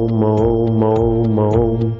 om om om om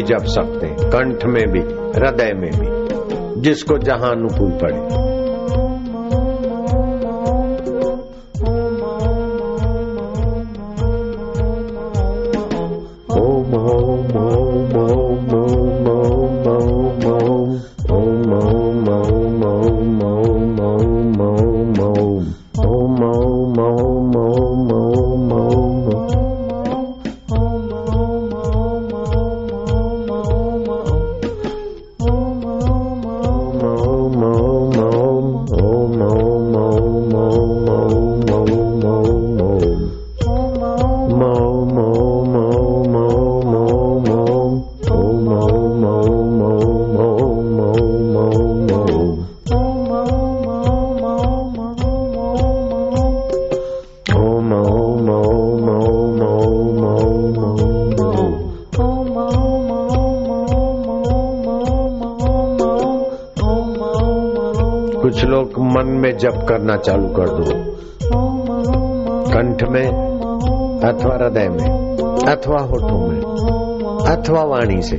भी जप सकते हैं कंठ में भी हृदय में भी जिसको जहाँ अनुकूल पड़े। चालू कर दो। कंठ में, अथवा हृदय में, अथवा होठों में, अथवा वाणी से।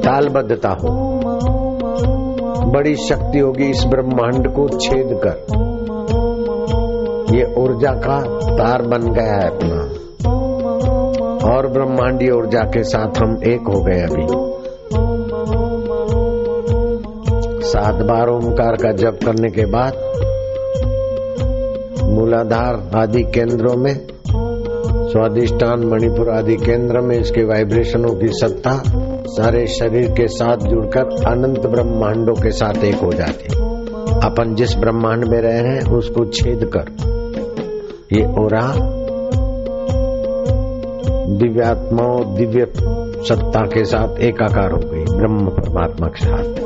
तालबद्धता हो। बड़ी शक्ति होगी इस ब्रह्मांड को छेद कर। ये ऊर्जा का तार बन गया है अपना। और ब्रह्मांडीय ऊर्जा के साथ हम एक हो गए अभी। सात बार ओंकार का जप करने के बाद मूलाधार आदि केंद्रों में, स्वादिष्टान मणिपुर आदि केंद्र में इसके वाइब्रेशनों की सत्ता सारे शरीर के साथ जुड़कर अनंत ब्रह्मांडों के साथ एक हो जाती अपन जिस ब्रह्मांड में रह हैं, उसको छेद कर। ये ओरा दिव्यात्माओं दिव्य सत्ता के साथ एकाकार हो गई, ब्रह्म परमात्मा के साथ।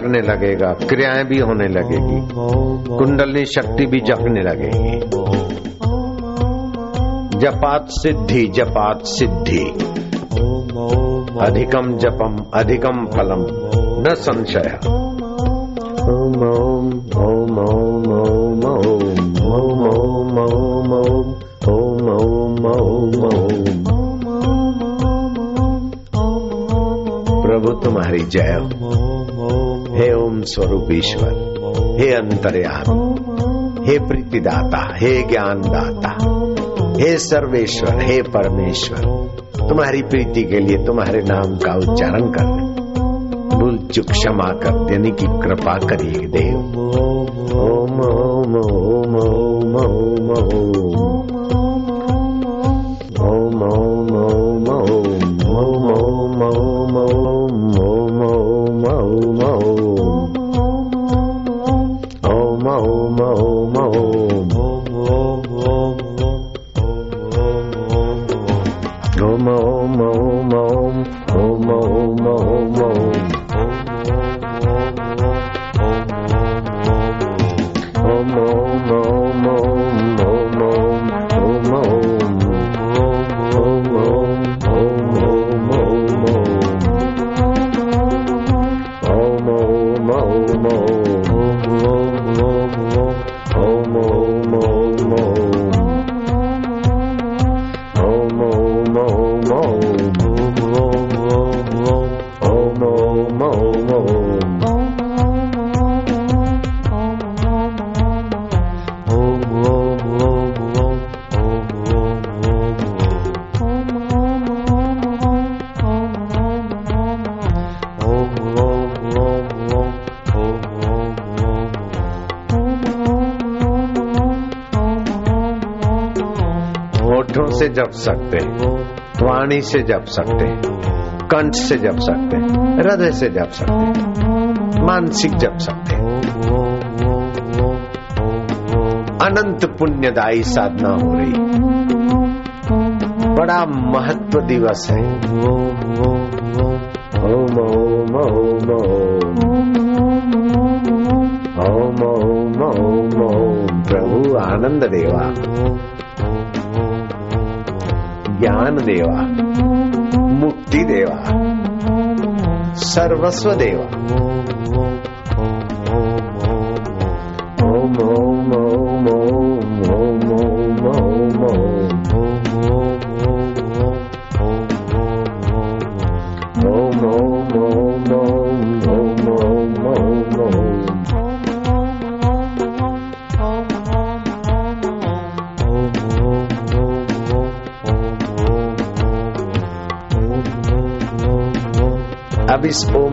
लगने लगेगा, क्रियाएँ भी होने लगेगी, कुंडलनी शक्ति भी जगने लगेगी। जपात सिद्धि जपात सिद्धि। अधिकम जपम, अधिकम फलम, न संशय। ओम प्रभु तुम्हारी जय हो। स्वरूप ईश्वर। हे अंतर्याम, हे प्रीतिदाता, हे ज्ञान दाता हे सर्वेश्वर, हे परमेश्वर, तुम्हारी प्रीति के लिए तुम्हारे नाम का उच्चारण कर भूल चुक क्षमा कर देने की कृपा करिए देव। Om Om Om Om Om Om. Om Om Om Om. से जप सकते हैं। वाणी से जप सकते हैं। कंठ से जप सकते हैं। हृदय से जप सकते हैं। मानसिक जप सकते हैं। अनंत पुण्यदायी साधना हो रही बड़ा महत्व दिवस है। ओम ओम ओम। ओम ओम ओम ओम। प्रभु आनंद देवा। ज्ञान देवा मुक्ति देवा सर्वस्व देवा ओम ओम ओम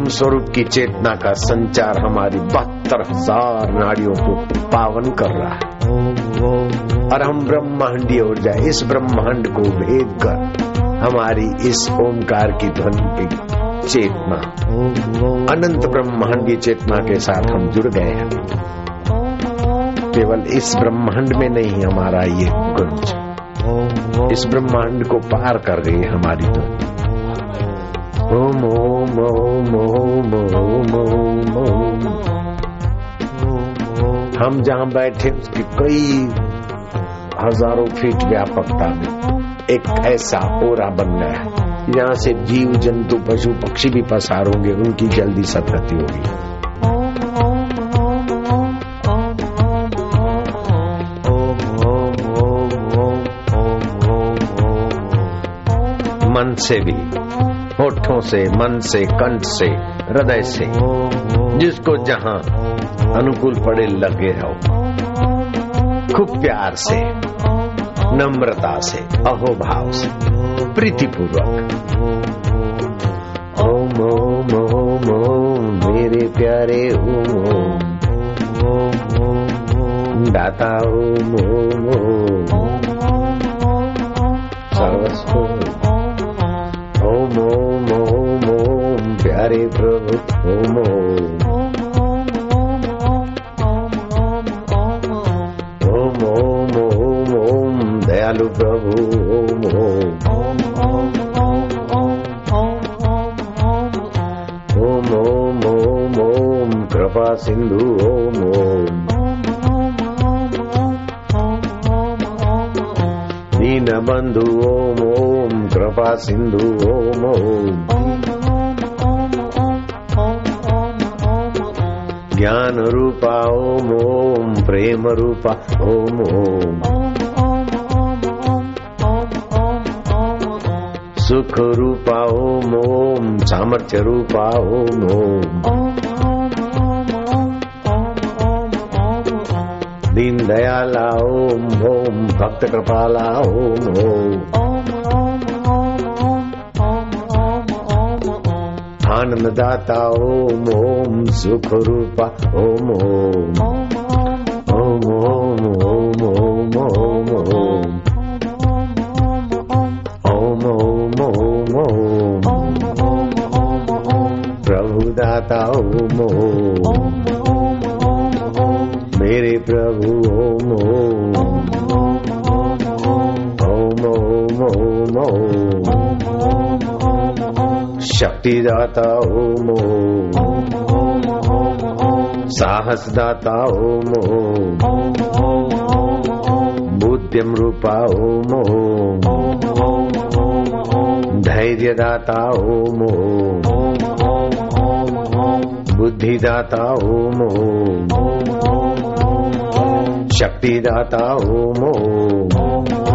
स्वरूप की चेतना का संचार हमारी बहत्तर हज़ार नाड़ियों को पावन कर रहा है। और हम ब्रह्मांडीय जाए। इस ब्रह्मांड को भेद कर हमारी इस ओमकार की ध्वनि की चेतना, अनंत ब्रह्मांडीय चेतना के साथ हम जुड़ गए हैं। केवल इस ब्रह्मांड में नहीं, हमारा ये गुंज। इस ब्रह्मांड को पार कर गई हमारी ध्वनि। ओम ओम ओम ओम ओम ओम ओम हम जहाँ बैठे उसकी कई हज़ारों फीट व्यापकता में एक ऐसा ओरा बन गया है। यहाँ से जीव, जंतु, पशु, पक्षी भी पसार होंगे, उनकी जल्दी सतगति होगी। मन से भी होठों से, मन से, कंठ से, हृदय से, जिसको जहाँ अनुकूल पड़े लगे रहो। खूब प्यार से, नम्रता से, अहोभाव से, प्रीतिपूर्वक। ओम ओम ओम ओम, मेरे प्यारे ओम ओम। दाता ओम ओम ओम। प्यारे प्रभु ओम ओम ओम ओम ओम दयालु प्रभु ओम ओम ओम ओम ओम ओम कृपा सिंधु ओम ओम दीन बंधु ओम ओम कृपा सिंधु ओम रूपा ओम ओम। सुख रूपा ओम ओम। सामर्थ्य रूपा ओम ओम। दीन दयाला ओम ओम। भक्त कृपाला ओम ओम। आनंद ओम ओम। सुख रूपा ओम ओम। दाता ओम ओम मेरे प्रभु ओम ओम ओम ओम ओम ओम शक्ति दाता ओम ओम साहस दाता ओम बुद्धिम रूपा ओम ओम धैर्य दाता ओम ओम बुद्धिदाता ओम ओम शक्तिदाता ओम ओम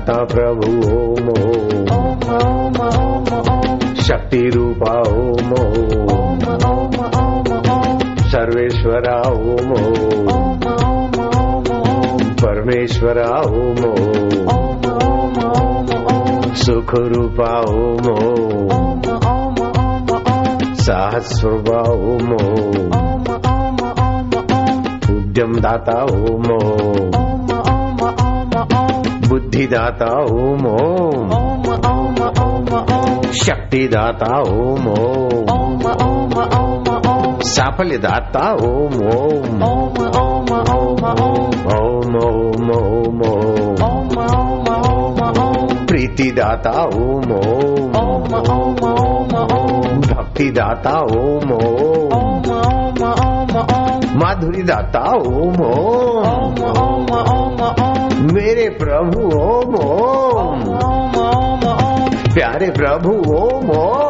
ओम दाता प्रभु, ओम ओम। शक्ति रूपा, ओम ओम। सर्वेश्वरा, ओम ओम। परमेश्वरा, ओम ओम। सुख रूपा, ओम ओम। साहस ओम ओम। उद्यम दाता ओम। ओम बुद्धि दाता ओम ओम शक्ति दाता ओम ओम साफल्य दाता ओम ओम ओम ओम ओम ओम प्रीति दाता ओम ओम भक्ति दाता ओम ओम माधुरी दाता ओम ओम मेरे प्रभु ओम ओम। प्यारे प्रभु ओम ओम।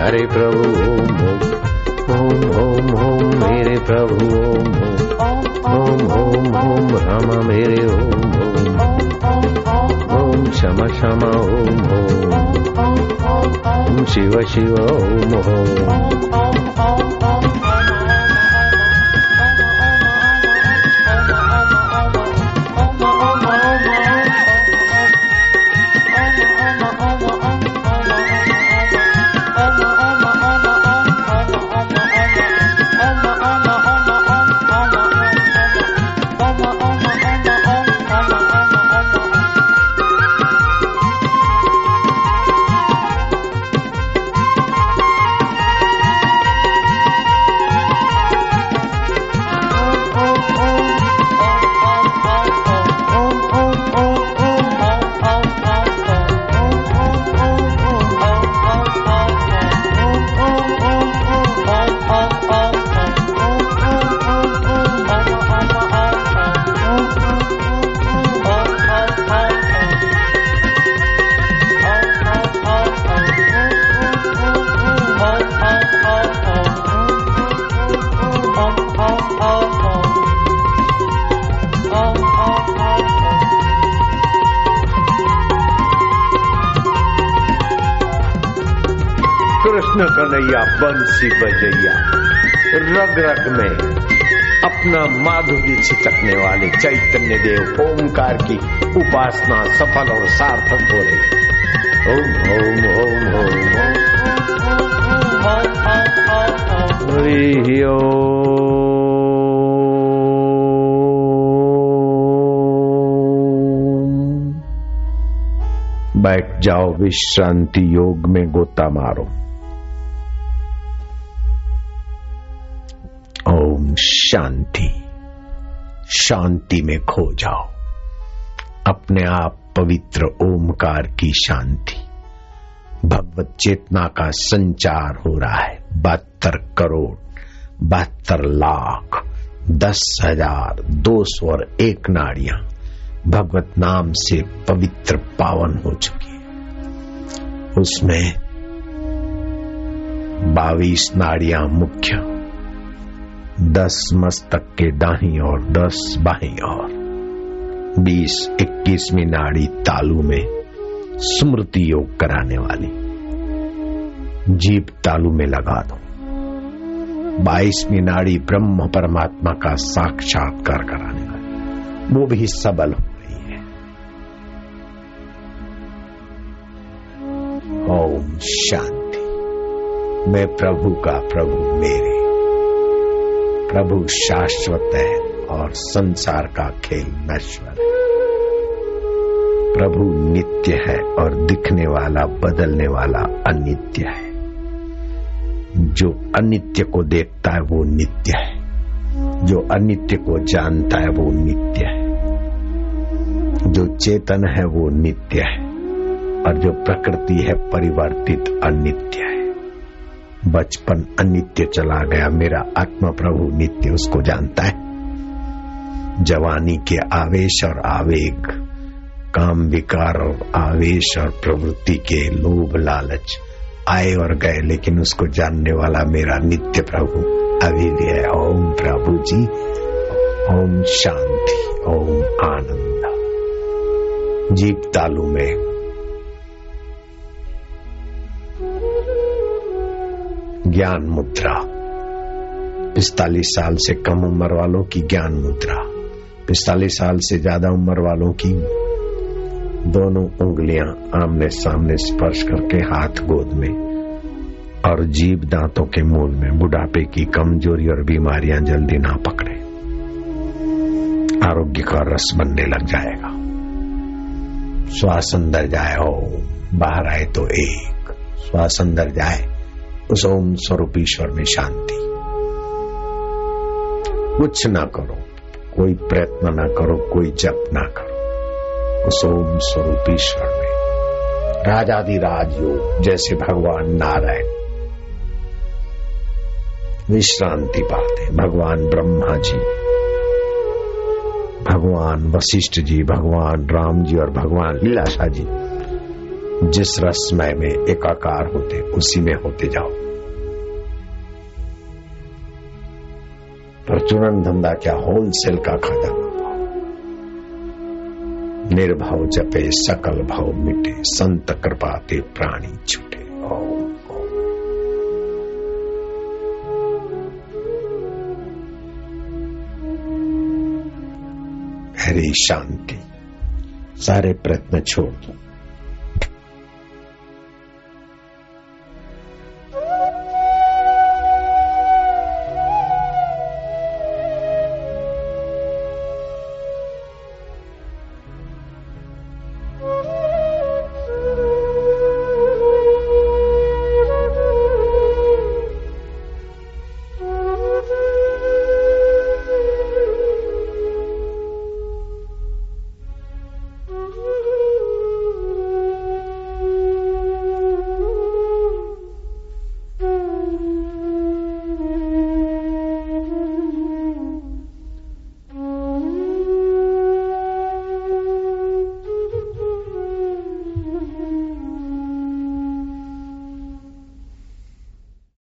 प्यारे प्रभु, ओम ओम। ओम ओम मेरे प्रभु, ओम ओम। ओम ओम राम मेरे, ओम ओम। ओम क्षमा क्षमा ओम। ओम, शिव शिव, ओम ओम। कृष्ण कन्हैया, बंसी बजैया। रग रग में अपना माधुर्य छिटकने वाले चैतन्य देव ओमकार की उपासना सफल और सार्थक हो रही। ओम ओम ओम ओम ओम। बैठ जाओ, विश्रांति योग में गोता मारो। शांति। शांति में खो जाओ। अपने आप पवित्र ओमकार की शांति। भगवत चेतना का संचार हो रहा है। बहत्तर करोड़, बहत्तर लाख, दस हज़ार दो सौ और एक नाड़ियाँ भगवत नाम से पवित्र पावन हो चुकी है। उसमें बाईस नाड़ियाँ मुख्य। दस मस्तक के दाही और दस बाही और। बीस इक्कीसवीं नाड़ी तालू में स्मृति योग कराने वाली। जीप तालू में लगा दो। बाईसवीं नाड़ी ब्रह्म परमात्मा का साक्षात्कार कराने वाली। वो भी सबल हो रही है। ओम शांति। मैं प्रभु का प्रभु मेरे। प्रभु शाश्वत है और संसार का खेल नश्वर है। प्रभु नित्य है और दिखने वाला, बदलने वाला अनित्य है। जो अनित्य को देखता है, वो नित्य है। जो अनित्य को जानता है, वो नित्य है। जो चेतन है, वो नित्य है। और जो प्रकृति है, परिवर्तित अनित्य है। बचपन अनित्य चला गया। मेरा आत्मा प्रभु नित्य उसको जानता है। जवानी के आवेश और आवेग, काम विकार और आवेश और प्रवृत्ति के लोभ लालच, आए और गए, लेकिन उसको जानने वाला मेरा नित्य प्रभु। अभी भी है। ओम प्रभु जी, ओम शांति, ओम आनंद। जीप तालू में ज्ञान मुद्रा। पिस्तालीस साल से कम उम्र वालों की ज्ञान मुद्रा। पिस्तालीस साल से ज़्यादा उम्र वालों की दोनों उंगलियाँ आमने सामने स्पर्श करके हाथ गोद में और जीव दांतों के मूल में बुढ़ापे की कमज़ोरी और बीमारियाँ जल्दी ना पकड़े। आरोग्य का रस बनने लग जाएगा। श्वास अंदर जाए ओ बाहर आए तो एक। श्वास अंदर जाए उस ओम स्वरूप ईश्वर में शांति। कुछ ना करो, कोई प्रयत्न ना करो, कोई जप ना करो। उस ओम स्वरूप ईश्वर में। राजाधिराज योग, जैसे भगवान नारायण। विश्रांति पाते भगवान ब्रह्मा जी। भगवान वशिष्ठ जी, भगवान राम जी और भगवान लीलाशाह जी, जिस रसमय में एकाकार होते, उसी में होते जाओ। परचूरण धंधा क्या होलसेल का खजाना निर्भाव जपे, सकल भाव मिटे, संत कृपा ते प्राणी छूटे। हरी शांति, सारे प्रयत्न छोड़ दो।